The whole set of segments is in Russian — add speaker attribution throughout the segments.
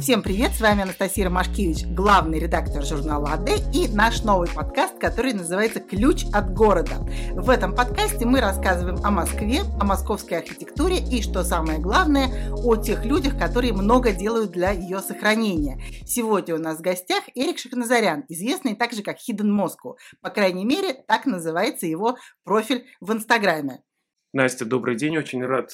Speaker 1: Всем привет, с вами Анастасия Ромашкевич, главный редактор журнала АД и наш новый подкаст, который называется «Ключ от города». В этом подкасте мы рассказываем о Москве, о московской архитектуре и, что самое главное, о тех людях, которые много делают для ее сохранения. Сегодня у нас в гостях Эрик Шахназарян, известный также как Hidden Moscow. По крайней мере, так называется его профиль в Инстаграме.
Speaker 2: Настя, добрый день, очень рад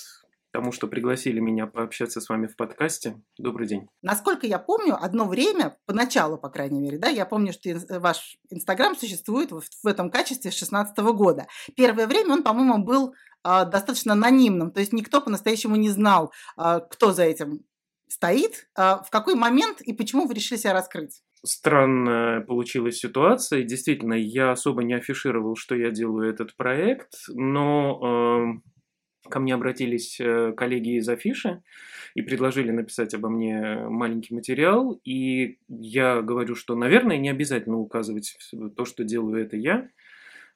Speaker 2: тому, что пригласили меня пообщаться с вами в подкасте. Добрый день.
Speaker 1: Насколько я помню, одно время, поначалу, по крайней мере, да, я помню, что ваш Инстаграм существует в, в этом качестве с 2016 года. Первое время он, по-моему, был э, достаточно анонимным, то есть никто по-настоящему не знал, э, кто за этим стоит, э, в какой момент и почему вы решили себя раскрыть
Speaker 2: странная получилась ситуация. Действительно, я особо не афишировал, что я делаю этот проект, но э, ко мне обратились э, коллеги из Афиши и предложили написать обо мне маленький материал. И я говорю, что, наверное, не обязательно указывать то, что делаю это я.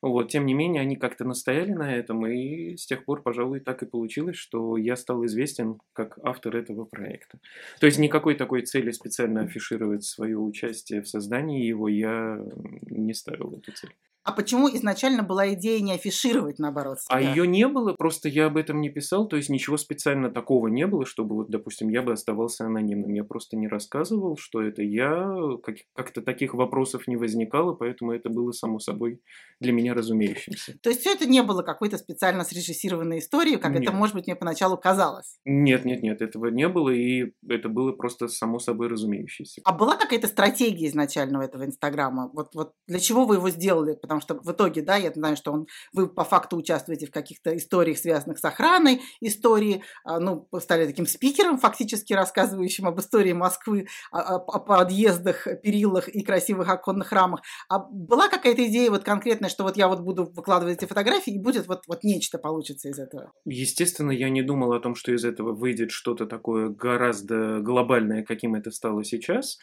Speaker 2: Вот, тем не менее, они как-то настояли на этом, и с тех пор, пожалуй, так и получилось, что я стал известен как автор этого проекта. То есть никакой такой цели специально афишировать свое участие в создании его я не ставил эту цель.
Speaker 1: А почему изначально была идея не афишировать, наоборот?
Speaker 2: А себя? А ее не было, просто я об этом не писал, то есть ничего специально такого не было, чтобы, вот, допустим, я бы оставался анонимным. Я просто не рассказывал, что это я, как- как-то таких вопросов не возникало, поэтому это было само собой для меня разумеющимся.
Speaker 1: То есть все это не было какой-то специально срежиссированной историей, как нет. это, может быть, мне поначалу казалось?
Speaker 2: Нет, нет, нет, этого не было, и это было просто само собой разумеющееся.
Speaker 1: А была какая-то стратегия изначально у этого Инстаграма? Вот, вот для чего вы его сделали? Потому потому что в итоге, да, я знаю, что он, вы по факту участвуете в каких-то историях, связанных с охраной истории, а, ну, стали таким спикером, фактически рассказывающим об истории Москвы, о, о подъездах, перилах и красивых оконных рамах. А была какая-то идея вот конкретная, что вот я вот буду выкладывать эти фотографии, и будет вот, вот нечто получится из этого?
Speaker 2: Естественно, я не думал о том, что из этого выйдет что-то такое гораздо глобальное, каким это стало сейчас.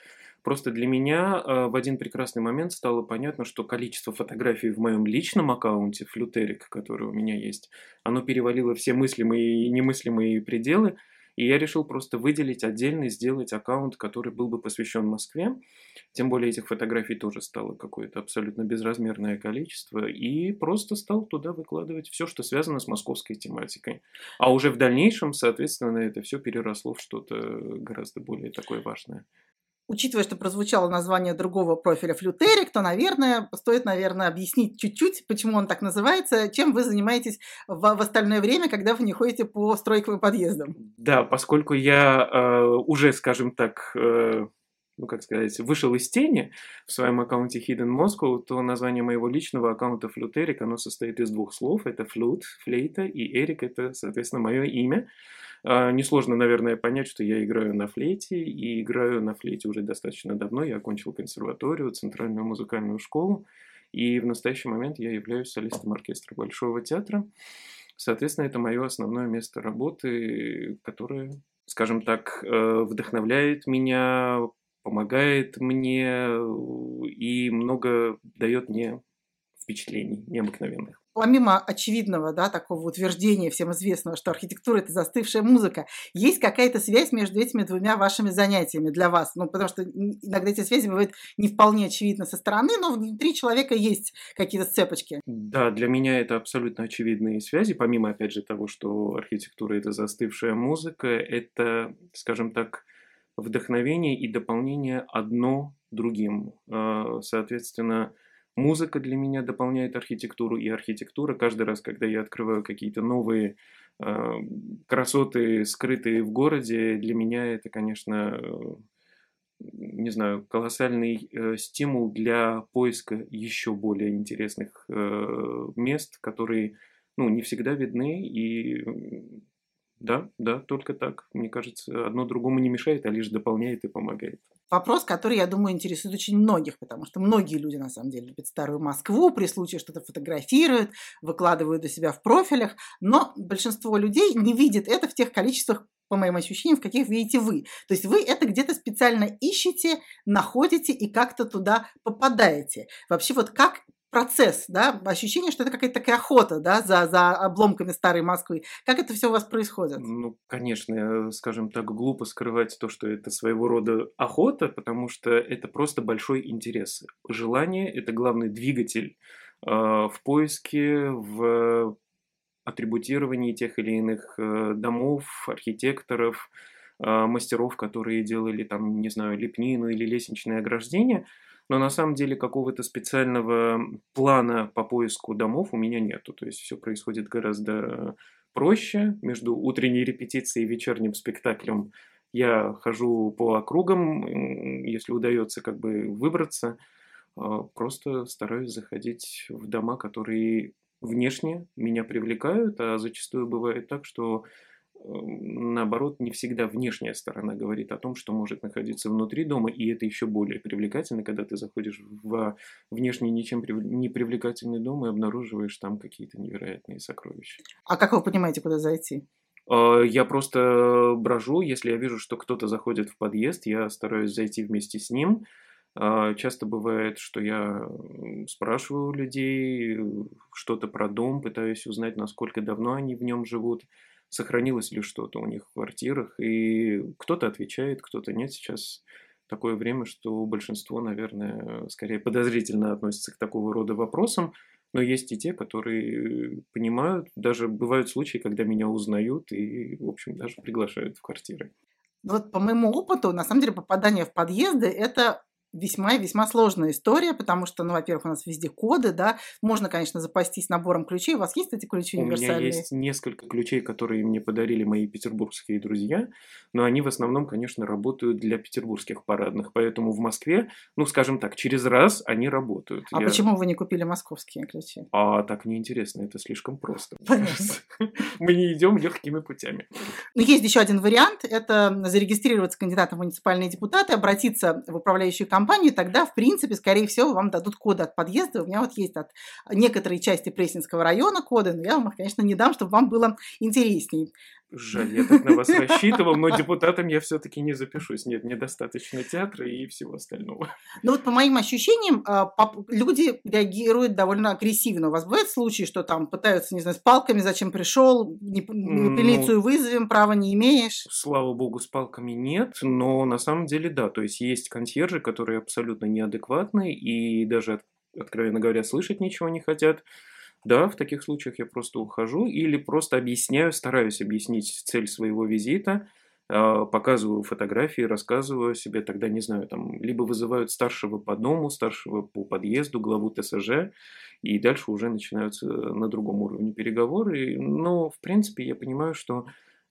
Speaker 2: Просто для меня э, в один прекрасный момент стало понятно, что количество фотографий в моем личном аккаунте, флютерик, который у меня есть, оно перевалило все мыслимые и немыслимые пределы, и я решил просто выделить отдельный, сделать аккаунт, который был бы посвящен Москве. Тем более этих фотографий тоже стало какое-то абсолютно безразмерное количество. И просто стал туда выкладывать все, что связано с московской тематикой. А уже в дальнейшем, соответственно, это все переросло в что-то гораздо более такое важное
Speaker 1: учитывая, что прозвучало название другого профиля флютерик, то, наверное, стоит, наверное, объяснить чуть-чуть, почему он так называется, чем вы занимаетесь в, в остальное время, когда вы не ходите по стройковым подъездам.
Speaker 2: Да, поскольку я э, уже, скажем так, э, ну, как сказать, вышел из тени в своем аккаунте Hidden Moscow, то название моего личного аккаунта Флютерик, оно состоит из двух слов. Это флют, флейта, и Эрик – это, соответственно, мое имя. А, несложно, наверное, понять, что я играю на флейте, и играю на флейте уже достаточно давно. Я окончил консерваторию, центральную музыкальную школу, и в настоящий момент я являюсь солистом оркестра Большого театра. Соответственно, это мое основное место работы, которое, скажем так, э, вдохновляет меня, помогает мне и много дает мне впечатлений необыкновенных
Speaker 1: помимо очевидного, да, такого утверждения всем известного, что архитектура – это застывшая музыка, есть какая-то связь между этими двумя вашими занятиями для вас? Ну, потому что иногда эти связи бывают не вполне очевидны со стороны, но внутри человека есть какие-то цепочки.
Speaker 2: Да, для меня это абсолютно очевидные связи, помимо, опять же, того, что архитектура – это застывшая музыка, это, скажем так, вдохновение и дополнение одно другим. А, соответственно, Музыка для меня дополняет архитектуру, и архитектура. Каждый раз, когда я открываю какие-то новые э, красоты, скрытые в городе, для меня это, конечно, э, не знаю, колоссальный э, стимул для поиска еще более интересных э, мест, которые, ну, не всегда видны, и да, да, только так. Мне кажется, одно другому не мешает, а лишь дополняет и помогает.
Speaker 1: Вопрос, который, я думаю, интересует очень многих, потому что многие люди, на самом деле, любят старую Москву, при случае что-то фотографируют, выкладывают у себя в профилях, но большинство людей не видит это в тех количествах, по моим ощущениям, в каких видите вы. То есть вы это где-то специально ищете, находите и как-то туда попадаете. Вообще вот как процесс, да, ощущение, что это какая-то такая охота, да, за, за обломками старой Москвы. Как это все у вас происходит?
Speaker 2: Ну, конечно, скажем так, глупо скрывать то, что это своего рода охота, потому что это просто большой интерес. Желание – это главный двигатель э, в поиске, в атрибутировании тех или иных э, домов, архитекторов, э, мастеров, которые делали там, не знаю, лепнину или лестничное ограждение – но на самом деле какого-то специального плана по поиску домов у меня нету. То есть все происходит гораздо проще. Между утренней репетицией и вечерним спектаклем я хожу по округам, если удается как бы выбраться, а, просто стараюсь заходить в дома, которые внешне меня привлекают, а зачастую бывает так, что наоборот, не всегда внешняя сторона говорит о том, что может находиться внутри дома, и это еще более привлекательно, когда ты заходишь в внешне ничем не привлекательный дом и обнаруживаешь там какие-то невероятные сокровища.
Speaker 1: А как вы понимаете, куда зайти?
Speaker 2: А, я просто брожу, если я вижу, что кто-то заходит в подъезд, я стараюсь зайти вместе с ним. А, часто бывает, что я спрашиваю людей что-то про дом, пытаюсь узнать, насколько давно они в нем живут сохранилось ли что-то у них в квартирах. И кто-то отвечает, кто-то нет. Сейчас такое время, что большинство, наверное, скорее подозрительно относится к такого рода вопросам. Но есть и те, которые понимают. Даже бывают случаи, когда меня узнают и, в общем, даже приглашают в квартиры.
Speaker 1: Вот по моему опыту, на самом деле, попадание в подъезды – это весьма и весьма сложная история, потому что, ну, во-первых, у нас везде коды, да, можно, конечно, запастись набором ключей. У вас есть эти ключи универсальные?
Speaker 2: У меня есть несколько ключей, которые мне подарили мои петербургские друзья, но они в основном, конечно, работают для петербургских парадных, поэтому в Москве, ну, скажем так, через раз они работают.
Speaker 1: А Я... почему вы не купили московские ключи?
Speaker 2: А так неинтересно, это слишком просто. Мы не идем легкими путями.
Speaker 1: Но есть еще один вариант, это зарегистрироваться кандидатом в муниципальные депутаты, обратиться в управляющую компанию компанию, тогда, в принципе, скорее всего, вам дадут коды от подъезда. У меня вот есть от некоторой части Пресненского района коды, но я вам их, конечно, не дам, чтобы вам было интересней.
Speaker 2: Жаль, я так на вас рассчитывал, но депутатом я все-таки не запишусь. Нет, недостаточно театра и всего остального.
Speaker 1: Ну вот по моим ощущениям, а, люди реагируют довольно агрессивно. У вас бывают случаи, что там пытаются, не знаю, с палками, зачем пришел, милицию ну, вызовем, права не имеешь?
Speaker 2: Слава богу, с палками нет, но на самом деле да. То есть есть консьержи, которые абсолютно неадекватны и даже, откровенно говоря, слышать ничего не хотят. Да, в таких случаях я просто ухожу или просто объясняю, стараюсь объяснить цель своего визита, а, показываю фотографии, рассказываю о себе, тогда, не знаю, там, либо вызывают старшего по дому, старшего по подъезду, главу ТСЖ, и дальше уже начинаются на другом уровне переговоры. Но, в принципе, я понимаю, что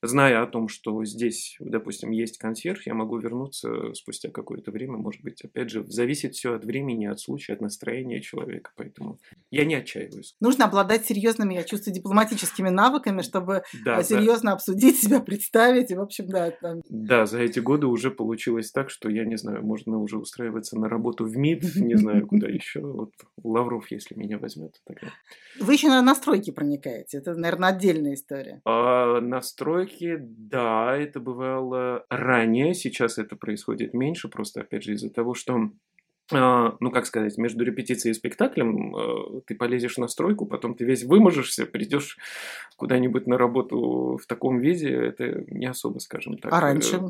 Speaker 2: зная о том, что здесь, допустим, есть консьерж, я могу вернуться спустя какое-то время, может быть, опять же, зависит все от времени, от случая, от настроения человека, поэтому я не отчаиваюсь.
Speaker 1: Нужно обладать серьезными, я чувствую, дипломатическими навыками, чтобы да, э, серьезно да. обсудить себя, представить, и, в общем, да. Там...
Speaker 2: Да, за эти годы уже получилось так, что я не знаю, можно уже устраиваться на работу в МИД, не знаю, куда еще, вот Лавров, если меня возьмет. Тогда.
Speaker 1: Вы еще на настройки проникаете, это, наверное, отдельная история.
Speaker 2: А, настройки все да, это бывало ранее, сейчас это происходит меньше, просто опять же из-за того, что а, ну, как сказать, между репетицией и спектаклем э, ты полезешь на стройку, потом ты весь выможешься, придешь куда-нибудь на работу в таком виде, это не особо, скажем так.
Speaker 1: А раньше?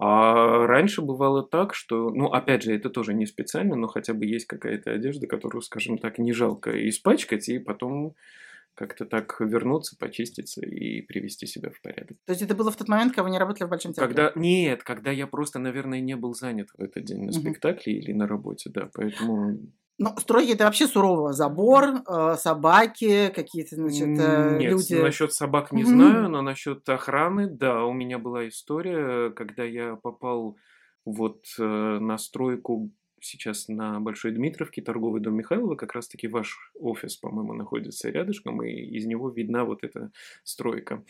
Speaker 2: А раньше бывало так, что, ну, опять же, это тоже не специально, но хотя бы есть какая-то одежда, которую, скажем так, не жалко испачкать, и потом как-то так вернуться, почиститься и привести себя в порядок.
Speaker 1: То есть это было в тот момент, когда вы не работали в Большом театре?
Speaker 2: Когда... Нет, когда я просто, наверное, не был занят в этот день на спектакле или на работе, да, поэтому...
Speaker 1: Ну, стройки это вообще сурово. Забор, э, собаки, какие-то, значит, э,
Speaker 2: Нет,
Speaker 1: люди.
Speaker 2: насчет собак не знаю, но насчет охраны, да, у меня была история, когда я попал вот э, на стройку сейчас на Большой Дмитровке, торговый дом Михайлова, как раз-таки ваш офис, по-моему, находится рядышком, и из него видна вот эта стройка.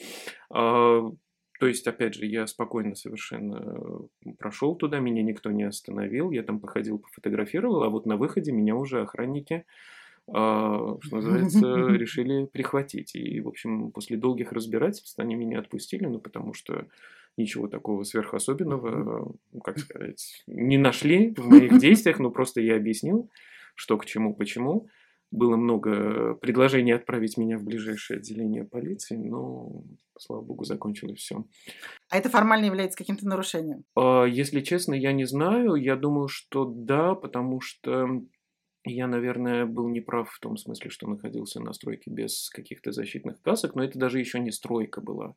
Speaker 2: А, то есть, опять же, я спокойно совершенно прошел туда, меня никто не остановил, я там походил, пофотографировал, а вот на выходе меня уже охранники а, что называется, решили прихватить. И, в общем, после долгих разбирательств они меня отпустили, ну, потому что ничего такого сверхособенного, ну, как сказать, не нашли в моих действиях, но просто я объяснил, что к чему, почему. было много предложений отправить меня в ближайшее отделение полиции, но, слава богу, закончилось все.
Speaker 1: А это формально является каким-то нарушением?
Speaker 2: А, если честно, я не знаю. Я думаю, что да, потому что я, наверное, был неправ в том смысле, что находился на стройке без каких-то защитных касок, но это даже еще не стройка была.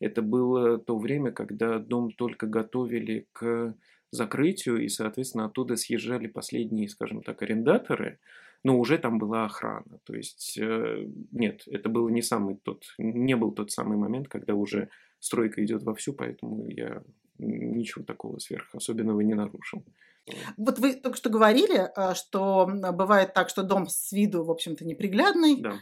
Speaker 2: Это было то время, когда дом только готовили к закрытию, и, соответственно, оттуда съезжали последние, скажем так, арендаторы, но уже там была охрана. То есть, э, нет, это был не самый тот, не был тот самый момент, когда уже стройка идет вовсю, поэтому я ничего такого сверх особенного не нарушил.
Speaker 1: Вот вы только что говорили, а, что бывает так, что дом с виду, в общем-то, неприглядный,
Speaker 2: Да,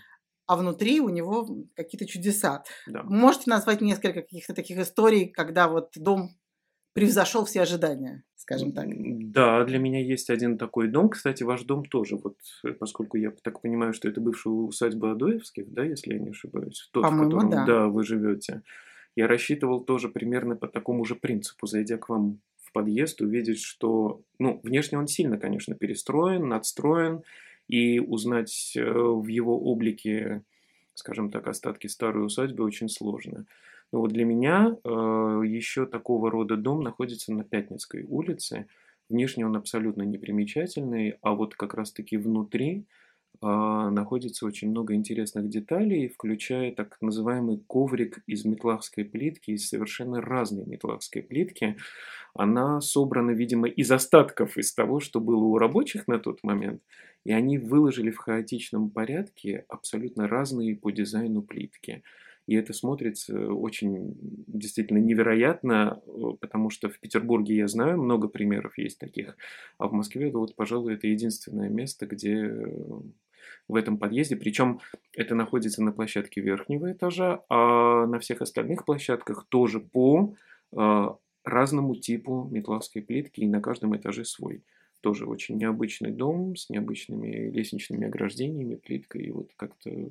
Speaker 1: а внутри у него какие-то чудеса.
Speaker 2: да.
Speaker 1: Можете назвать несколько каких-то таких историй, когда вот дом превзошел все ожидания, скажем так?
Speaker 2: Да, для меня есть один такой дом. Кстати, ваш дом тоже, вот, э, поскольку я так понимаю, что это бывшая усадьба Адоевских, да, если я не ошибаюсь, тот, в котором,
Speaker 1: да.
Speaker 2: вы живете. Я рассчитывал тоже примерно по такому же принципу, зайдя к вам в подъезд, увидеть, что, ну, внешне он сильно, конечно, перестроен, надстроен, и узнать э, в его облике, скажем так, остатки старой усадьбы очень сложно. Но вот для меня э, еще такого рода дом находится на Пятницкой улице. Внешне он абсолютно непримечательный, а вот как раз-таки внутри находится очень много интересных деталей, включая так называемый коврик из метлахской плитки, из совершенно разной метлахской плитки. Она собрана, видимо, из остатков из того, что было у рабочих на тот момент, и они выложили в хаотичном порядке абсолютно разные по дизайну плитки. И это смотрится очень действительно невероятно, э, потому что в Петербурге я знаю, много примеров есть таких, а в Москве это вот, пожалуй, это единственное место, где э, в этом подъезде, причем это находится на площадке верхнего этажа, а на всех остальных площадках тоже по э, разному типу метлавской плитки, и на каждом этаже свой. Тоже очень необычный дом с необычными лестничными ограждениями, плиткой, и вот как-то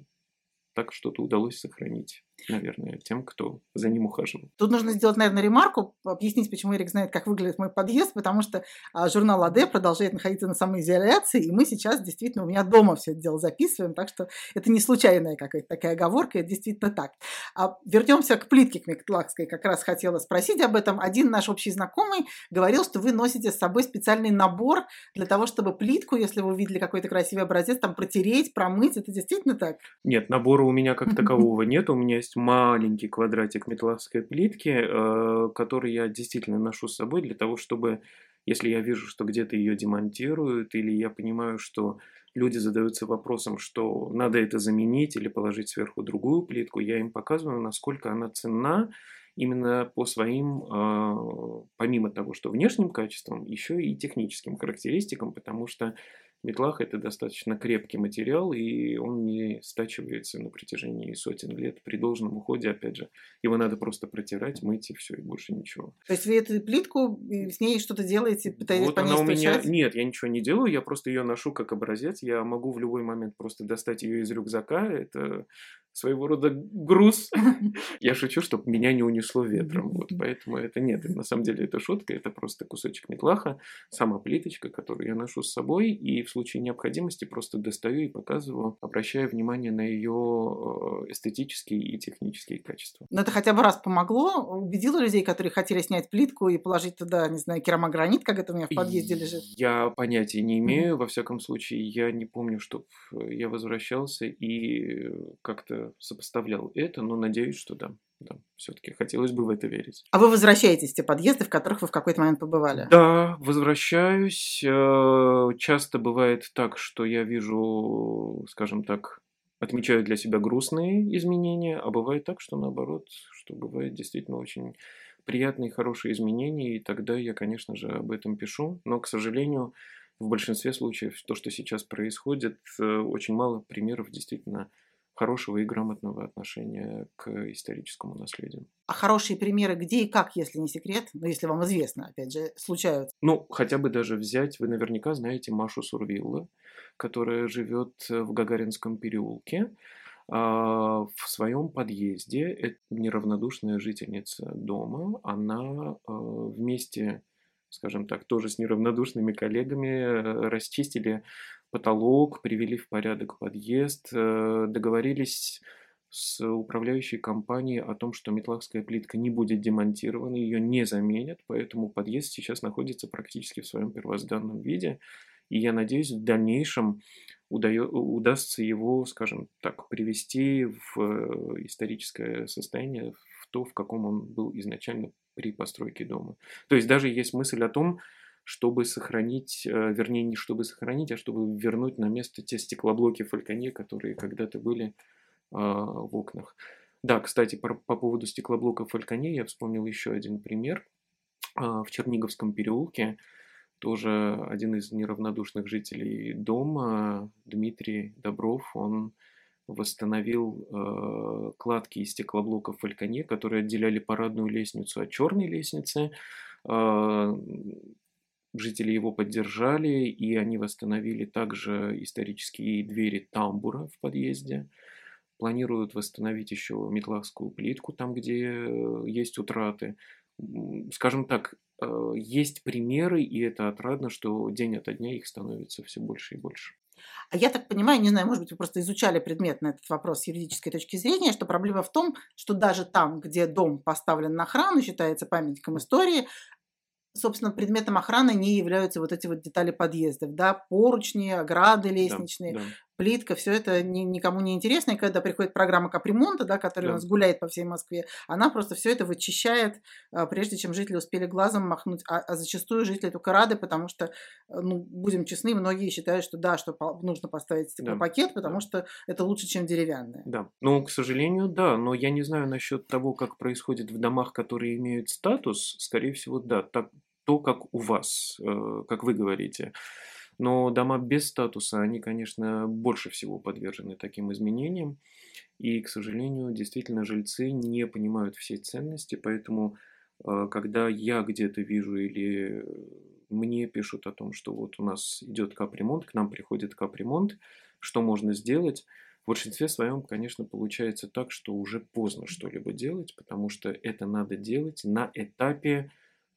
Speaker 2: так что-то удалось сохранить, наверное, тем, кто за ним ухаживал.
Speaker 1: Тут нужно сделать, наверное, ремарку, объяснить, почему Эрик знает, как выглядит мой подъезд, потому что а, журнал АД продолжает находиться на самоизоляции, и мы сейчас действительно у меня дома все это дело записываем, так что это не случайная какая-то такая оговорка, это действительно так. А вернемся к плитке к Мектлакской, как раз хотела спросить об этом. Один наш общий знакомый говорил, что вы носите с собой специальный набор для того, чтобы плитку, если вы увидели какой-то красивый образец, там протереть, промыть, это действительно так?
Speaker 2: Нет, набора у меня как такового нет. У меня есть маленький квадратик металловской плитки, э, который я действительно ношу с собой для того, чтобы, если я вижу, что где-то ее демонтируют, или я понимаю, что люди задаются вопросом, что надо это заменить или положить сверху другую плитку, я им показываю, насколько она ценна именно по своим, э, помимо того, что внешним качествам, еще и техническим характеристикам, потому что Метлах – это достаточно крепкий материал, и он не стачивается на протяжении сотен лет при должном уходе. Опять же, его надо просто протирать, мыть и все, и больше ничего.
Speaker 1: То есть вы эту плитку, с ней что-то делаете, пытаетесь
Speaker 2: вот
Speaker 1: по
Speaker 2: она у меня... Нет, я ничего не делаю, я просто ее ношу как образец. Я могу в любой момент просто достать ее из рюкзака. Это своего рода груз. Я шучу, чтобы меня не унесло ветром. Вот поэтому это нет. На самом деле это шутка, это просто кусочек метлаха, сама плиточка, которую я ношу с собой, и в случае необходимости просто достаю и показываю, обращая внимание на ее эстетические и технические качества.
Speaker 1: Но это хотя бы раз помогло, убедило людей, которые хотели снять плитку и положить туда, не знаю, керамогранит, как это у меня в подъезде лежит.
Speaker 2: Я понятия не имею, во всяком случае, я не помню, что я возвращался и как-то сопоставлял это, но надеюсь, что да. Да, все-таки хотелось бы в это верить.
Speaker 1: А вы возвращаетесь в те подъезды, в которых вы в какой-то момент побывали?
Speaker 2: Да, возвращаюсь. Э, Часто бывает так, что я вижу, скажем так, отмечаю для себя грустные изменения, а бывает так, что наоборот, что бывает действительно очень приятные, хорошие изменения, и тогда я, конечно же, об этом пишу. Но, к сожалению, в большинстве случаев то, что сейчас происходит, э, очень мало примеров действительно хорошего и грамотного отношения к историческому наследию.
Speaker 1: А хорошие примеры где и как, если не секрет, ну, если вам известно, опять же, случаются?
Speaker 2: Ну, хотя бы даже взять, вы наверняка знаете Машу Сурвилла, которая живет в Гагаринском переулке. А, В своем подъезде, это неравнодушная жительница дома, она а, вместе скажем так, тоже с неравнодушными коллегами э, расчистили потолок, привели в порядок подъезд, э, договорились с управляющей компанией о том, что метлахская плитка не будет демонтирована, ее не заменят, поэтому подъезд сейчас находится практически в своем первозданном виде. И я надеюсь, в дальнейшем удаю, удастся его, скажем так, привести в э, историческое состояние, в то, в каком он был изначально при постройке дома. То есть даже есть мысль о том, чтобы сохранить, э, вернее, не чтобы сохранить, а чтобы вернуть на место те стеклоблоки Фальконе, которые когда-то были а, в окнах. Да, кстати, по, по поводу стеклоблока Фальконе я вспомнил еще один пример. А, в Черниговском переулке тоже один из неравнодушных жителей дома, Дмитрий Добров, он восстановил э, кладки из стеклоблоков Фальконе, которые отделяли парадную лестницу от черной лестницы. Э, жители его поддержали, и они восстановили также исторические двери тамбура в подъезде. Планируют восстановить еще метлахскую плитку там, где э, есть утраты. Скажем так, э, есть примеры, и это отрадно, что день ото дня их становится все больше и больше.
Speaker 1: А я так понимаю, не знаю, может быть, вы просто изучали предмет на этот вопрос с юридической точки зрения, что проблема в том, что даже там, где дом поставлен на охрану, считается памятником истории, собственно, предметом охраны не являются вот эти вот детали подъездов, да, поручни, ограды лестничные, да, да. Плитка, все это ни, никому не интересно. И когда приходит программа капремонта, да, которая да. у нас гуляет по всей Москве, она просто все это вычищает, а, прежде чем жители успели глазом махнуть. А, а зачастую жители только рады, потому что, ну, будем честны, многие считают, что да, что нужно поставить стеклопакет, да. потому да. что это лучше, чем деревянное.
Speaker 2: Да, ну, к сожалению, да, но я не знаю насчет того, как происходит в домах, которые имеют статус, скорее всего, да, так то, как у вас, э, как вы говорите. Но дома без статуса, они, конечно, больше всего подвержены таким изменениям. И, к сожалению, действительно, жильцы не понимают всей ценности, поэтому, э, когда я где-то вижу или мне пишут о том, что вот у нас идет капремонт, к нам приходит капремонт, что можно сделать, в большинстве своем, конечно, получается так, что уже поздно что-либо делать, потому что это надо делать на этапе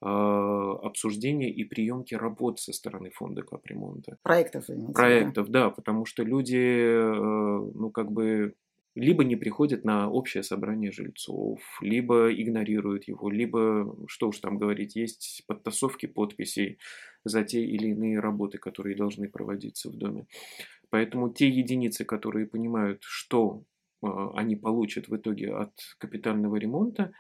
Speaker 2: обсуждения и приемки работ со стороны фонда капремонта.
Speaker 1: Проектов.
Speaker 2: Проектов, да, потому что люди, э, ну, как бы, либо не приходят на общее собрание жильцов, либо игнорируют его, либо, что уж там говорить, есть подтасовки подписей за те или иные работы, которые должны проводиться в доме. Поэтому те единицы, которые понимают, что а, они получат в итоге от капитального ремонта,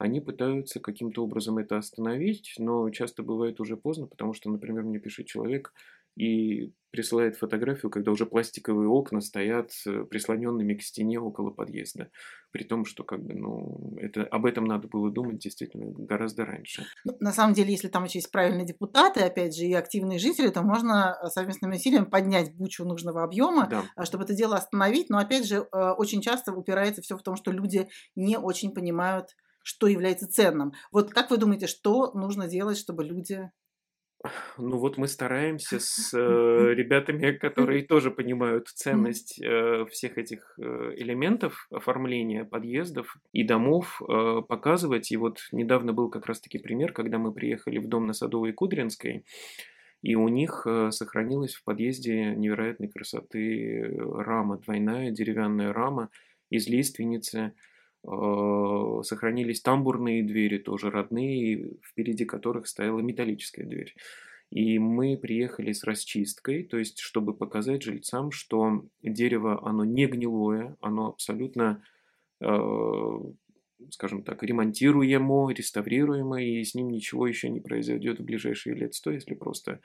Speaker 2: они пытаются каким-то образом это остановить, но часто бывает уже поздно, потому что, например, мне пишет человек и присылает фотографию, когда уже пластиковые окна стоят э, прислоненными к стене около подъезда. При том, что как бы, ну, это, об этом надо было думать действительно гораздо раньше.
Speaker 1: Ну, на самом деле, если там еще есть правильные депутаты, опять же, и активные жители, то можно э, совместными усилиями поднять бучу нужного объема, да. А, чтобы это дело остановить. Но опять же, э, очень часто упирается все в том, что люди не очень понимают, что является ценным. Вот как вы думаете, что нужно делать, чтобы люди
Speaker 2: ну вот мы стараемся с э, ребятами, которые тоже понимают ценность э, всех этих э, элементов оформления подъездов и домов э, показывать. И вот недавно был как раз-таки пример, когда мы приехали в дом на Садовой Кудринской, и у них э, сохранилась в подъезде невероятной красоты рама, двойная деревянная рама из лиственницы, Э, сохранились тамбурные двери, тоже родные, впереди которых стояла металлическая дверь. И мы приехали с расчисткой, то есть чтобы показать жильцам, что дерево, оно не гнилое, оно абсолютно, э, скажем так, ремонтируемо, реставрируемо, и с ним ничего еще не произойдет в ближайшие лет сто, если просто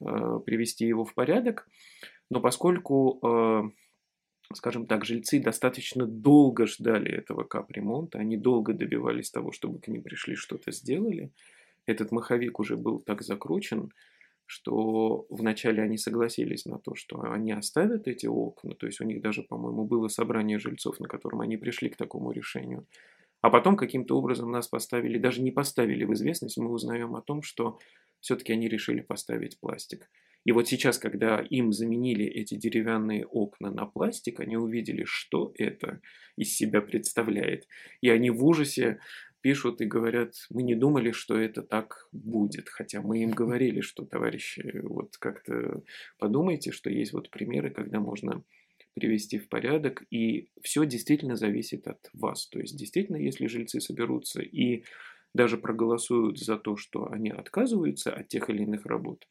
Speaker 2: э, привести его в порядок. Но поскольку скажем так, жильцы достаточно долго ждали этого капремонта, они долго добивались того, чтобы к ним пришли, что-то сделали. Этот маховик уже был так закручен, что вначале они согласились на то, что они оставят эти окна, то есть у них даже, по-моему, было собрание жильцов, на котором они пришли к такому решению. А потом каким-то образом нас поставили, даже не поставили в известность, мы узнаем о том, что все-таки они решили поставить пластик. И вот сейчас, когда им заменили эти деревянные окна на пластик, они увидели, что это из себя представляет. И они в ужасе пишут и говорят, мы не думали, что это так будет, хотя мы им говорили, что, товарищи, вот как-то подумайте, что есть вот примеры, когда можно привести в порядок, и все действительно зависит от вас. То есть, действительно, если жильцы соберутся и даже проголосуют за то, что они отказываются от тех или иных работ,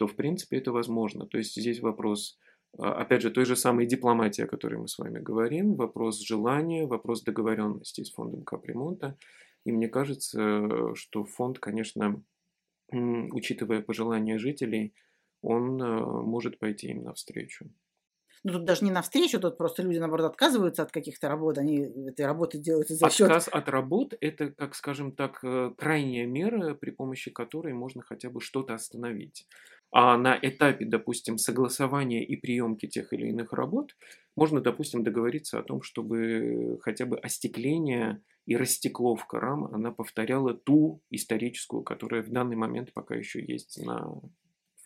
Speaker 2: то, в принципе, это возможно. То есть, здесь вопрос, а, опять же, той же самой дипломатии, о которой мы с вами говорим, вопрос желания, вопрос договоренности с фондом капремонта. И мне кажется, что фонд, конечно, учитывая пожелания жителей, он а, может пойти им навстречу.
Speaker 1: Ну, тут даже не навстречу, тут просто люди, наоборот, отказываются от каких-то работ, они этой работы делают за счет...
Speaker 2: Отказ от работ – это, как скажем так, э, крайняя мера, при помощи которой можно хотя бы что-то остановить. А на этапе, допустим, согласования и приемки тех или иных работ можно, допустим, договориться о том, чтобы хотя бы остекление и растекловка рам, она повторяла ту историческую, которая в данный момент пока еще есть на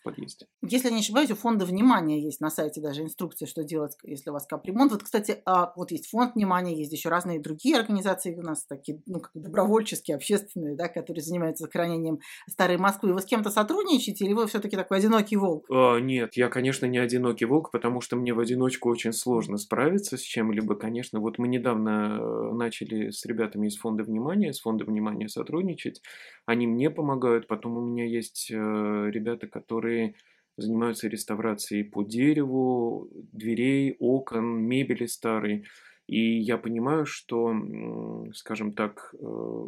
Speaker 2: подъезде.
Speaker 1: Если не ошибаюсь, у фонда внимания есть на сайте даже инструкция, что делать, если у вас капремонт. Вот, кстати, а, вот есть фонд внимания, есть еще разные другие организации у нас, такие, ну, как добровольческие, общественные, да, которые занимаются сохранением старой Москвы. Вы с кем-то сотрудничаете или вы все-таки такой одинокий волк?
Speaker 2: А, нет, я, конечно, не одинокий волк, потому что мне в одиночку очень сложно справиться с чем-либо. Конечно, вот мы недавно э, начали с ребятами из фонда внимания, с фондом внимания сотрудничать. Они мне помогают, потом у меня есть э, ребята, которые занимаются реставрацией по дереву, дверей, окон, мебели старой. И я понимаю, что, скажем так, э,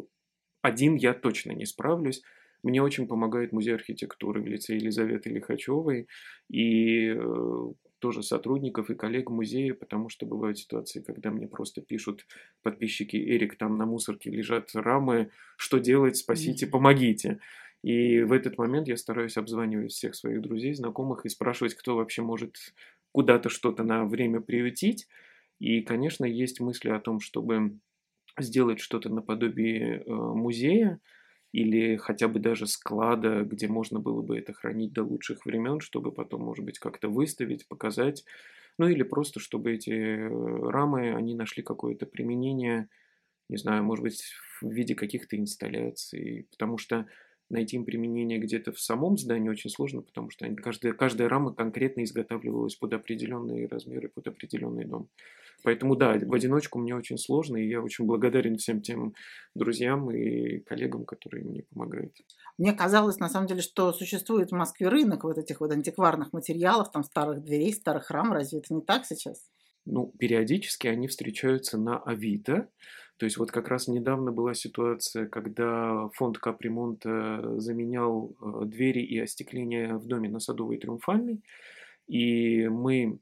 Speaker 2: один я точно не справлюсь. Мне очень помогает музей архитектуры в лице Елизаветы Лихачевой и э, тоже сотрудников и коллег музея, потому что бывают ситуации, когда мне просто пишут подписчики, Эрик, там на мусорке лежат рамы, что делать, спасите, помогите. И в этот момент я стараюсь обзванивать всех своих друзей, знакомых и спрашивать, кто вообще может куда-то что-то на время приютить. И, конечно, есть мысли о том, чтобы сделать что-то наподобие э, музея или хотя бы даже склада, где можно было бы это хранить до лучших времен, чтобы потом, может быть, как-то выставить, показать. Ну или просто, чтобы эти э, рамы, они нашли какое-то применение, не знаю, может быть, в виде каких-то инсталляций. Потому что найти им применение где-то в самом здании очень сложно, потому что они, каждая, каждая рама конкретно изготавливалась под определенные размеры, под определенный дом. Поэтому да, в одиночку мне очень сложно, и я очень благодарен всем тем друзьям и коллегам, которые мне помогают.
Speaker 1: Мне казалось, на самом деле, что существует в Москве рынок вот этих вот антикварных материалов, там старых дверей, старых рам. Разве это не так сейчас?
Speaker 2: Ну, периодически они встречаются на Авито, то есть вот как раз недавно была ситуация, когда фонд капремонта заменял э, двери и остекление в доме на Садовой Триумфальной, и мы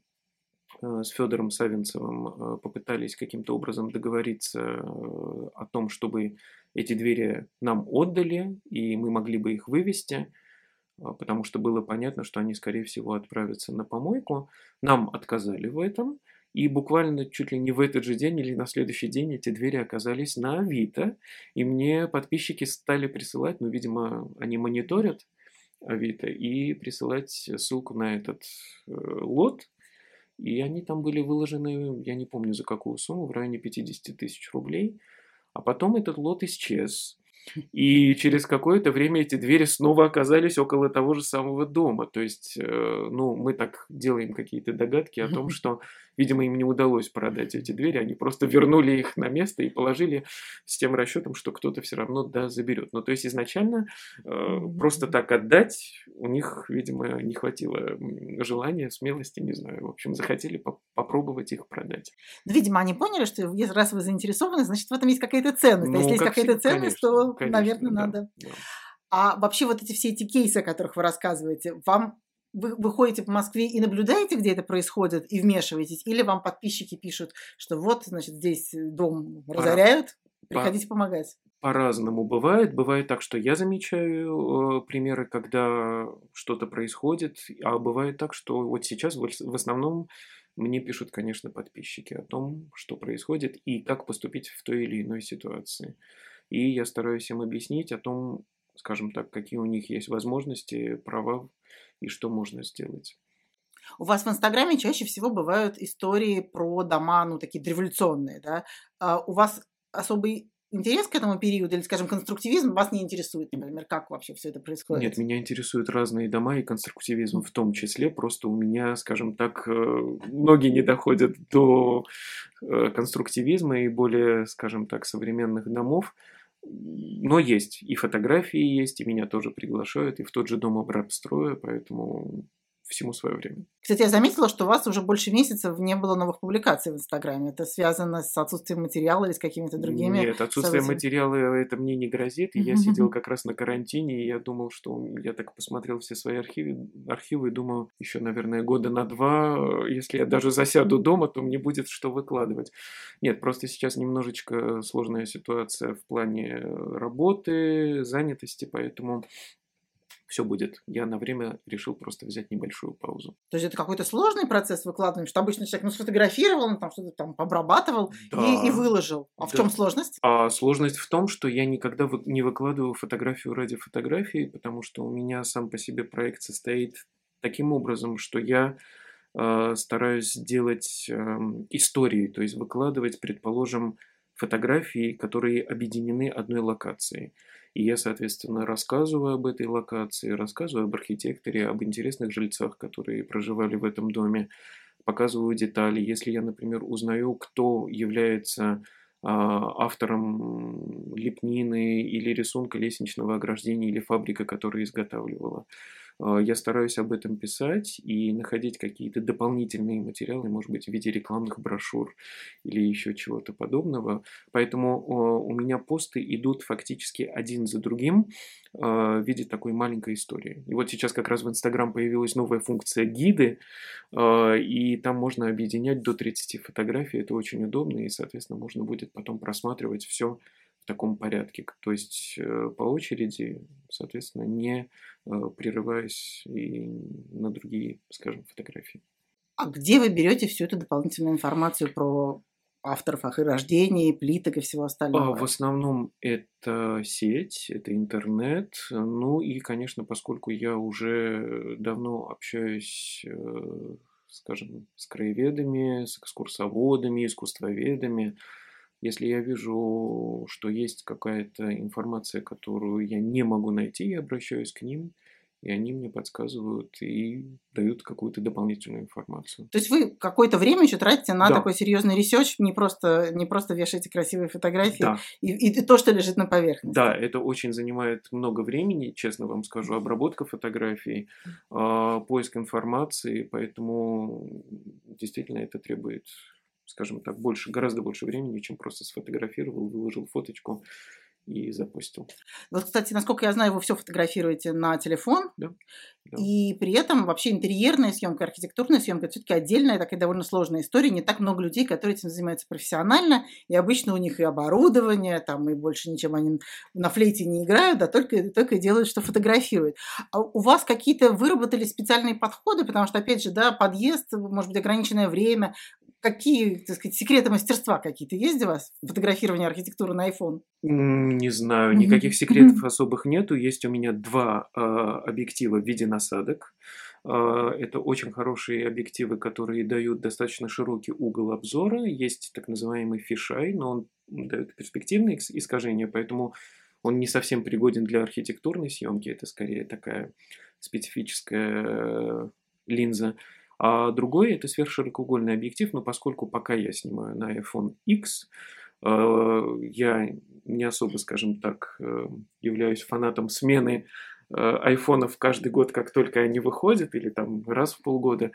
Speaker 2: э, с Федором Савинцевым э, попытались каким-то образом договориться о том, чтобы эти двери нам отдали, и мы могли бы их вывести, потому что было понятно, что они, скорее всего, отправятся на помойку. Нам отказали в этом – и буквально чуть ли не в этот же день или на следующий день эти двери оказались на Авито. И мне подписчики стали присылать, ну, видимо, они мониторят Авито, и присылать ссылку на этот э, лот. И они там были выложены, я не помню за какую сумму, в районе 50 тысяч рублей. А потом этот лот исчез. И через какое-то время эти двери снова оказались около того же самого дома. То есть, э, ну, мы так делаем какие-то догадки о том, что, видимо, им не удалось продать эти двери, они просто вернули их на место и положили с тем расчетом, что кто-то все равно, да, заберет. Ну, то есть, изначально э, просто так отдать у них, видимо, не хватило желания, смелости, не знаю. В общем, захотели по попробовать их продать.
Speaker 1: Ну, видимо, они поняли, что раз вы заинтересованы, значит, в этом есть какая-то ценность. Ну, а если есть какая-то ценность, конечно. то конечно, наверное, да, надо. Да. А вообще вот эти все эти кейсы, о которых вы рассказываете, вам вы, вы ходите по Москве и наблюдаете, где это происходит, и вмешиваетесь, или вам подписчики пишут, что вот, значит, здесь дом разоряют, приходите по, помогать?
Speaker 2: По-разному бывает. Бывает так, что я замечаю э, примеры, когда что-то происходит, а бывает так, что вот сейчас в, в основном мне пишут, конечно, подписчики о том, что происходит и как поступить в той или иной ситуации и я стараюсь им объяснить о том, скажем так, какие у них есть возможности, права и что можно сделать.
Speaker 1: У вас в Инстаграме чаще всего бывают истории про дома, ну, такие революционные, да? А у вас особый интерес к этому периоду или, скажем, конструктивизм вас не интересует, например, как вообще все это происходит?
Speaker 2: Нет, меня интересуют разные дома и конструктивизм в том числе. Просто у меня, скажем так, э, ноги не доходят до э, конструктивизма и более, скажем так, современных домов. Но есть, и фотографии есть, и меня тоже приглашают, и в тот же дом обрабстроя, поэтому всему свое время.
Speaker 1: Кстати, я заметила, что у вас уже больше месяцев не было новых публикаций в Инстаграме. Это связано с отсутствием материала или с какими-то другими?
Speaker 2: Нет, отсутствие событиями? материала это мне не грозит. И я сидел как раз на карантине, и я думал, что я так посмотрел все свои архивы, архивы и думаю, еще, наверное, года на два, если я даже засяду дома, то мне будет что выкладывать. Нет, просто сейчас немножечко сложная ситуация в плане работы, занятости, поэтому все будет. Я на время решил просто взять небольшую паузу.
Speaker 1: То есть это какой-то сложный процесс выкладывания, что обычно человек ну, сфотографировал, он там что-то там обрабатывал да. и, и выложил. А да. в чем сложность?
Speaker 2: А сложность в том, что я никогда не выкладываю фотографию ради фотографии, потому что у меня сам по себе проект состоит таким образом, что я э, стараюсь делать э, истории, то есть выкладывать, предположим, фотографии, которые объединены одной локацией. И я, соответственно, рассказываю об этой локации, рассказываю об архитекторе, об интересных жильцах, которые проживали в этом доме, показываю детали. Если я, например, узнаю, кто является а, автором лепнины или рисунка лестничного ограждения или фабрика, которая изготавливала. А, я стараюсь об этом писать и находить какие-то дополнительные материалы, может быть, в виде рекламных брошюр или еще чего-то подобного. Поэтому у меня посты идут фактически один за другим в виде такой маленькой истории. И вот сейчас как раз в Инстаграм появилась новая функция гиды, и там можно объединять до 30 фотографий. Это очень удобно, и, соответственно, можно будет потом просматривать все таком порядке, то есть э, по очереди, соответственно, не э, прерываясь и на другие, скажем, фотографии.
Speaker 1: А где вы берете всю эту дополнительную информацию про авторов их рождения, плиток и всего остального?
Speaker 2: В основном это сеть, это интернет. Ну и, конечно, поскольку я уже давно общаюсь, э, скажем, с краеведами, с экскурсоводами, искусствоведами, если я вижу, что есть какая-то информация, которую я не могу найти, я обращаюсь к ним, и они мне подсказывают и дают какую-то дополнительную информацию.
Speaker 1: То есть вы какое-то время еще тратите на да. такой серьезный research, не просто, не просто вешаете красивые фотографии да. и, и то, что лежит на поверхности.
Speaker 2: Да, это очень занимает много времени, честно вам скажу, обработка фотографий, э, поиск информации, поэтому действительно это требует скажем так, больше, гораздо больше времени, чем просто сфотографировал, выложил фоточку и запустил.
Speaker 1: Вот, кстати, насколько я знаю, вы все фотографируете на телефон.
Speaker 2: Да. да.
Speaker 1: И при этом вообще интерьерная съемка, архитектурная съемка все-таки отдельная, такая довольно сложная история. Не так много людей, которые этим занимаются профессионально. И обычно у них и оборудование, там, и больше ничем они на флейте не играют, а только, только делают, что фотографируют. А у вас какие-то выработали специальные подходы, потому что, опять же, да, подъезд, может быть, ограниченное время, какие, так сказать, секреты мастерства какие-то есть у вас? Фотографирование архитектуры на iPhone?
Speaker 2: Не знаю, никаких секретов особых нету. Есть у меня два э, объектива в виде насадок. Э, это очень хорошие объективы, которые дают достаточно широкий угол обзора. Есть так называемый фишай, но он дает перспективные искажения, поэтому он не совсем пригоден для архитектурной съемки. Это скорее такая специфическая линза. А другой это сверхширокоугольный объектив, но поскольку пока я снимаю на iPhone X, э, я не особо, скажем так, э, являюсь фанатом смены э, айфонов каждый год, как только они выходят, или там раз в полгода.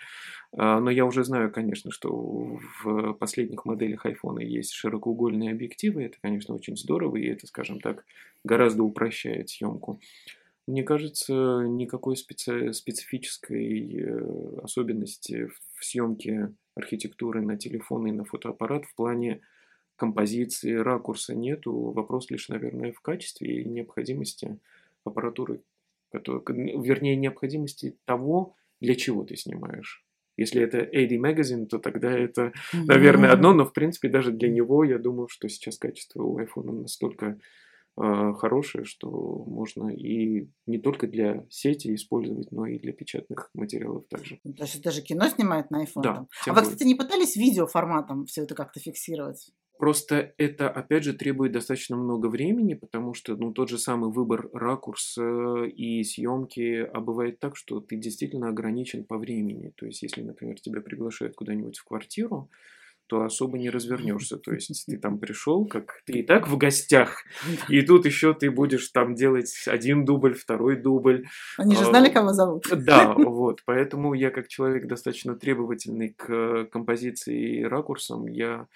Speaker 2: Но я уже знаю, конечно, что в последних моделях айфона есть широкоугольные объективы. Это, конечно, очень здорово, и это, скажем так, гораздо упрощает съемку. Мне кажется, никакой специ... специфической э, особенности в съемке архитектуры на телефон и на фотоаппарат в плане композиции, ракурса нету. Вопрос лишь, наверное, в качестве и необходимости аппаратуры, который, вернее, необходимости того, для чего ты снимаешь. Если это AD Magazine, то тогда это, наверное, одно, но в принципе даже для него я думаю, что сейчас качество у iPhone настолько хорошее, что можно и не только для сети использовать, но и для печатных материалов также.
Speaker 1: Ну, то есть даже кино снимают на iPhone?
Speaker 2: Да.
Speaker 1: А вы, кстати, не пытались видеоформатом все это как-то фиксировать?
Speaker 2: Просто это, опять же, требует достаточно много времени, потому что ну, тот же самый выбор ракурса и съемки, а бывает так, что ты действительно ограничен по времени. То есть, если, например, тебя приглашают куда-нибудь в квартиру, то особо не развернешься. То есть ты там пришел, как ты и так в гостях, и тут еще ты будешь там делать один дубль, второй дубль.
Speaker 1: Они же знали, кого зовут.
Speaker 2: Да, вот. Поэтому я как человек достаточно требовательный к композиции и ракурсам, я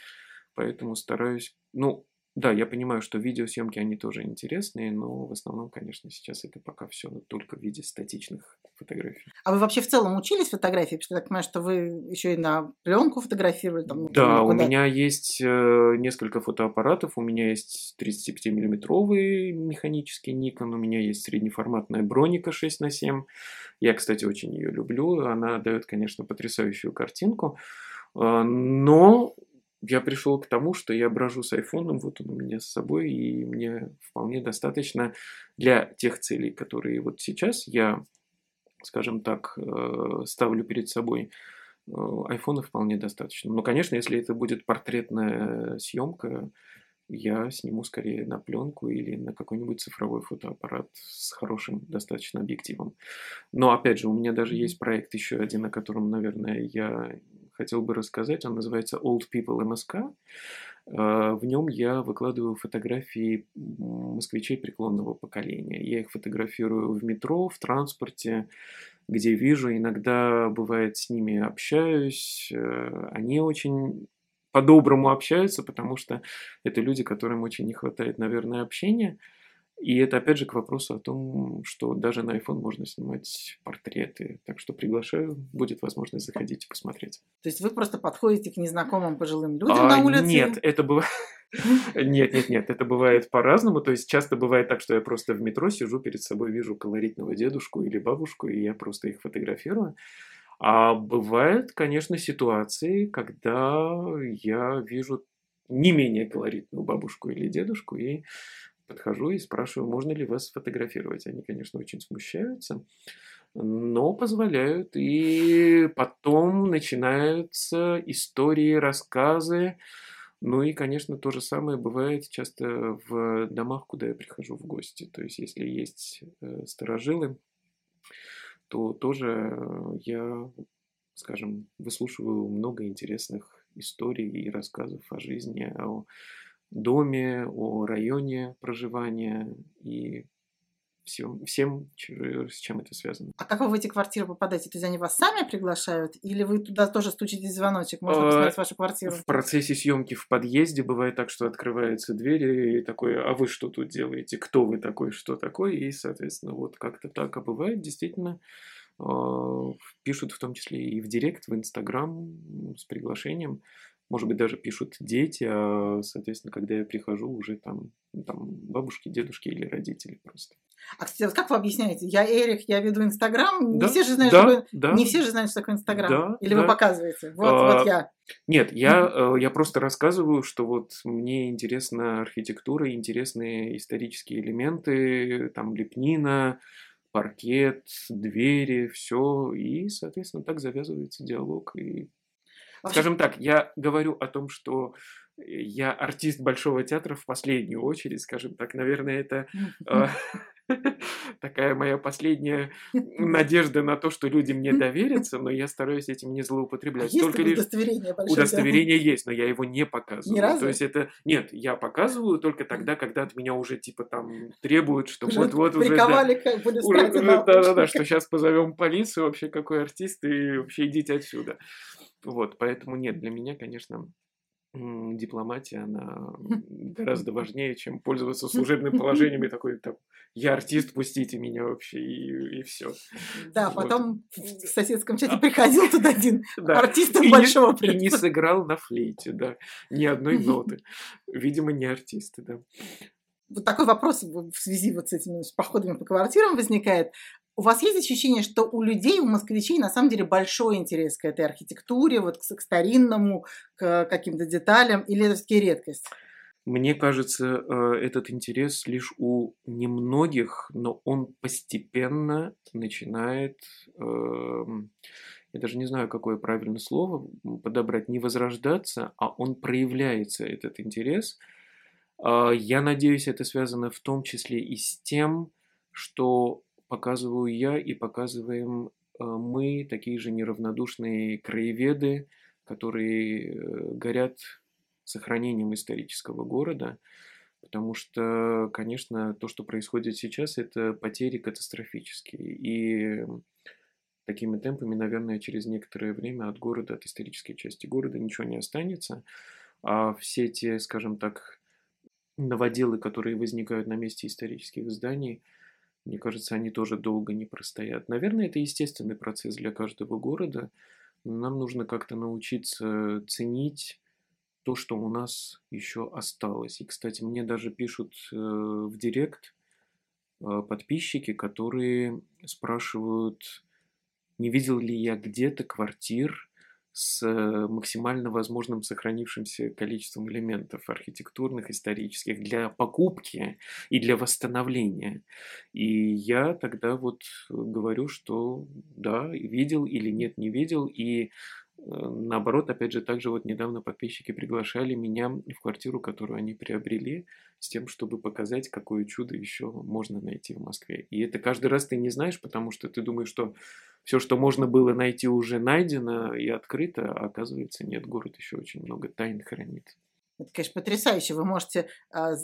Speaker 2: поэтому стараюсь, ну, да, я понимаю, что видеосъемки, они тоже интересные, но в основном, конечно, сейчас это пока все только в виде статичных фотографий.
Speaker 1: А вы вообще в целом учились фотографии? Потому что я так понимаю, что вы еще и на пленку фотографировали. Там,
Speaker 2: да, у меня есть э, несколько фотоаппаратов. У меня есть 35-миллиметровый механический Nikon, у меня есть среднеформатная броника 6 на 7. Я, кстати, очень ее люблю. Она дает, конечно, потрясающую картинку. Э, но я пришел к тому, что я брожу с айфоном, вот он у меня с собой, и мне вполне достаточно для тех целей, которые вот сейчас я, скажем так, э, ставлю перед собой. Э, айфона вполне достаточно. Но, конечно, если это будет портретная съемка, я сниму скорее на пленку или на какой-нибудь цифровой фотоаппарат с хорошим достаточно объективом. Но, опять же, у меня даже есть проект еще один, о котором, наверное, я хотел бы рассказать. Он называется Old People MSK. А, в нем я выкладываю фотографии москвичей преклонного поколения. Я их фотографирую в метро, в транспорте, где вижу, иногда бывает с ними общаюсь. Э, они очень по-доброму общаются, потому что это люди, которым очень не хватает, наверное, общения. И это опять же к вопросу о том, что даже на iPhone можно снимать портреты. Так что приглашаю, будет возможность заходить и посмотреть.
Speaker 1: То есть вы просто подходите к незнакомым пожилым людям а, на улице?
Speaker 2: Нет, это бывает... Нет, нет, нет, это бывает по-разному. То есть часто бывает так, что я просто в метро сижу, перед собой вижу колоритного дедушку или бабушку, и я просто их фотографирую. А бывают, конечно, ситуации, когда я вижу не менее колоритную бабушку или дедушку, и подхожу и спрашиваю, можно ли вас сфотографировать. Они, конечно, очень смущаются, но позволяют. И потом начинаются истории, рассказы. Ну и, конечно, то же самое бывает часто в домах, куда я прихожу в гости. То есть, если есть э, сторожилы, то тоже я, скажем, выслушиваю много интересных историй и рассказов о жизни, о доме, о районе проживания и всем, всем, с чем это связано.
Speaker 1: А как вы в эти квартиры попадаете? То есть они вас сами приглашают? Или вы туда тоже стучите звоночек? Можно а, посмотреть вашу квартиру?
Speaker 2: В процессе съемки в подъезде бывает так, что открываются двери и такой, а вы что тут делаете? Кто вы такой? Что такое? И, соответственно, вот как-то так. А бывает действительно а, пишут в том числе и в директ, в Инстаграм с приглашением может быть, даже пишут дети, а, соответственно, когда я прихожу, уже там, ну, там бабушки, дедушки или родители просто.
Speaker 1: А, кстати, вот как вы объясняете? Я Эрик, я веду Инстаграм. Не
Speaker 2: да,
Speaker 1: все же знают,
Speaker 2: да,
Speaker 1: что
Speaker 2: да,
Speaker 1: не все же знают, что такое Инстаграм.
Speaker 2: Да,
Speaker 1: Или
Speaker 2: да.
Speaker 1: вы показываете? Вот,
Speaker 2: а,
Speaker 1: вот я.
Speaker 2: Нет, я, э, я просто рассказываю, что вот мне интересна архитектура, интересные исторические элементы, там лепнина, паркет, двери, все. И, соответственно, так завязывается диалог. И Скажем так, я говорю о том, что я артист Большого театра в последнюю очередь, скажем так. Наверное, это э, такая моя последняя надежда на то, что люди мне доверятся, но я стараюсь этим не злоупотреблять.
Speaker 1: Есть Только лишь удостоверение
Speaker 2: большое, Удостоверение есть, но я его не показываю. Ни разу? То есть это... Нет, я показываю только тогда, когда от меня уже типа там требуют, что вот-вот уже...
Speaker 1: Приковали да, к
Speaker 2: уже, Да-да-да, что сейчас позовем полицию, вообще какой артист, и вообще идите отсюда. Вот, поэтому нет, для меня, конечно, дипломатия, она гораздо важнее, чем пользоваться служебным положением и такой, там, я артист, пустите меня вообще, и, и все.
Speaker 1: Да, вот. потом в соседском чате приходил туда один да. артист и большого
Speaker 2: не, И не сыграл на флейте, да, ни одной ноты. Видимо, не артисты, да.
Speaker 1: Вот такой вопрос в связи вот с этими походами по квартирам возникает. У вас есть ощущение, что у людей, у москвичей на самом деле большой интерес к этой архитектуре, вот к, к старинному, к каким-то деталям, или это все-таки редкость?
Speaker 2: Мне кажется, э, этот интерес лишь у немногих, но он постепенно начинает, эм, я даже не знаю, какое правильное слово подобрать, не возрождаться, а он проявляется, этот интерес. А, я надеюсь, это связано в том числе и с тем, что показываю я и показываем а, мы, такие же неравнодушные краеведы, которые э, горят сохранением исторического города, потому что, конечно, то, что происходит сейчас, это потери катастрофические. И такими темпами, наверное, через некоторое время от города, от исторической части города ничего не останется. А все те, скажем так, новоделы, которые возникают на месте исторических зданий, мне кажется, они тоже долго не простоят. Наверное, это естественный процесс для каждого города. нам нужно как-то научиться ценить то, что у нас еще осталось. И, кстати, мне даже пишут э, в директ э, подписчики, которые спрашивают, не видел ли я где-то квартир с э, максимально возможным сохранившимся количеством элементов архитектурных, исторических для покупки и для восстановления. И я тогда вот говорю, что да, видел или нет, не видел. И Э, наоборот, опять же, также вот недавно подписчики приглашали меня в квартиру, которую они приобрели, с тем, чтобы показать, какое чудо еще можно найти в Москве. И это каждый раз ты не знаешь, потому что ты думаешь, что все, что можно было найти, уже найдено и открыто, а оказывается, нет, город еще очень много тайн хранит.
Speaker 1: Это, конечно, потрясающе. Вы можете а,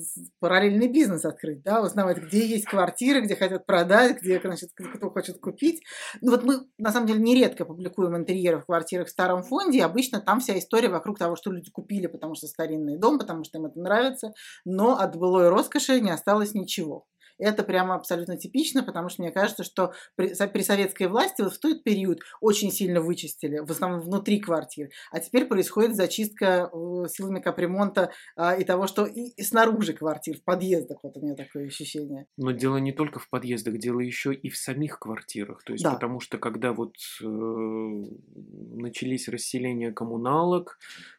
Speaker 1: параллельный бизнес открыть, да, узнавать, где есть квартиры, где хотят продать, где, значит, кто хочет купить. Ну вот мы, на самом деле, нередко публикуем интерьеры в квартирах в старом фонде, и обычно там вся история вокруг того, что люди купили, потому что старинный дом, потому что им это нравится, но от былой роскоши не осталось ничего. Это прямо абсолютно типично, потому что мне кажется, что при, при советской власти вот в тот период очень сильно вычистили, в основном внутри квартир. А теперь происходит зачистка э, силами капремонта а, и того, что и, и снаружи квартир, в подъездах. Вот у меня такое ощущение.
Speaker 2: Но дело не только в подъездах, дело еще и в самих квартирах. То есть, да. потому что когда вот э, начались расселения коммуналок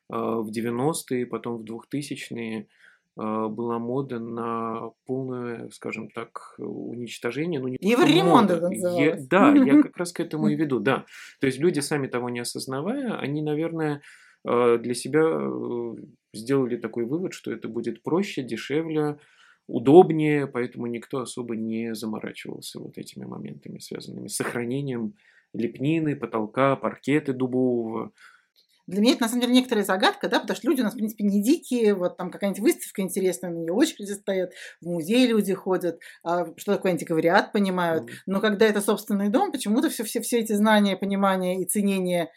Speaker 2: э, в 90-е, потом в 2000-е, а, была мода на полное, скажем так, уничтожение. Ну, не
Speaker 1: Евроремонт это называлось.
Speaker 2: Да, я как раз к этому и веду, да. То есть люди, сами того не осознавая, они, наверное, а, для себя э, сделали такой вывод, что это будет проще, дешевле, удобнее, поэтому никто особо не заморачивался вот этими моментами, связанными с сохранением лепнины, потолка, паркеты дубового,
Speaker 1: для меня это, на самом деле, некоторая загадка, да, потому что люди у нас, в принципе, не дикие, вот там какая-нибудь выставка интересная, на нее очереди стоят, в музей люди ходят, а что такое антиквариат понимают, но когда это собственный дом, почему-то все, все, все эти знания, понимания и ценения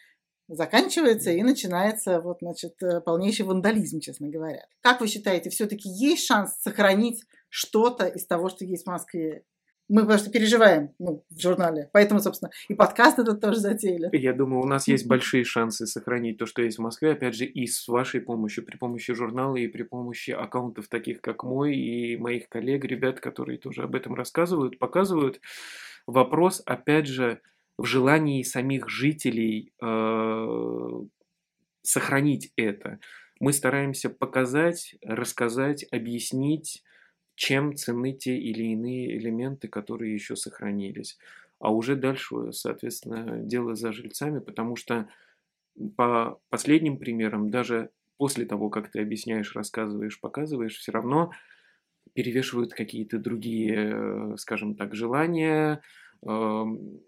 Speaker 1: заканчивается и начинается вот, значит, э, полнейший вандализм, честно говоря. Как вы считаете, все-таки есть шанс сохранить что-то из того, что есть в Москве? Мы просто переживаем ну, в журнале. Поэтому, собственно, и подкаст этот тоже затеяли.
Speaker 2: Я думаю, у нас есть большие шансы сохранить то, что есть в Москве, опять же, и с вашей помощью, при помощи журнала и при помощи аккаунтов таких, как мой и моих коллег, ребят, которые тоже об этом рассказывают, показывают. Вопрос, опять же, в желании самих жителей э, сохранить это. Мы стараемся показать, рассказать, объяснить, чем ценны те или иные элементы, которые еще сохранились. А уже дальше, соответственно, дело за жильцами, потому что по последним примерам, даже после того, как ты объясняешь, рассказываешь, показываешь, все равно перевешивают какие-то другие, э, скажем так, желания, эм,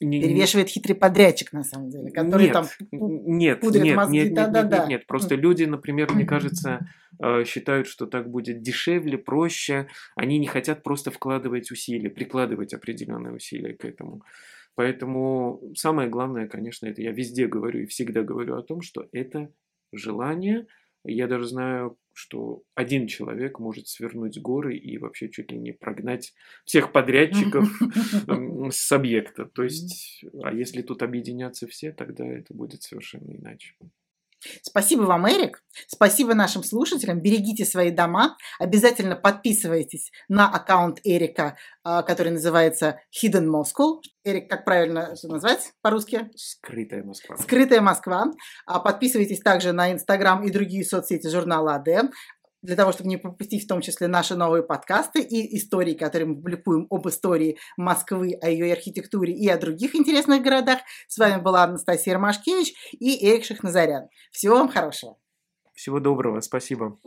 Speaker 1: не, Перевешивает хитрый подрядчик, на самом деле, который
Speaker 2: нет,
Speaker 1: там
Speaker 2: нет, пудрит нет, мозги. Нет, да, нет, да, нет, да. нет, просто люди, например, мне кажется, э, считают, что так будет дешевле, проще. Они не хотят просто вкладывать усилия, прикладывать определенные усилия к этому. Поэтому самое главное, конечно, это я везде говорю и всегда говорю о том, что это желание. Я даже знаю что один человек может свернуть горы и вообще чуть ли не прогнать всех подрядчиков с объекта. То есть, а если тут объединятся все, тогда это будет совершенно иначе.
Speaker 1: Спасибо вам, Эрик. Спасибо нашим слушателям. Берегите свои дома. Обязательно подписывайтесь на аккаунт Эрика, а, который называется Hidden Moscow. Эрик, как правильно назвать по-русски?
Speaker 2: Скрытая Москва.
Speaker 1: Скрытая Москва. А, подписывайтесь также на Инстаграм и другие соцсети журнала АД. Для того, чтобы не пропустить в том числе наши новые подкасты и истории, которые мы публикуем об истории Москвы, о ее архитектуре и о других интересных городах. С вами была Анастасия Ромашкевич и Эрик Шахназарян. Всего вам хорошего.
Speaker 2: Всего доброго, спасибо.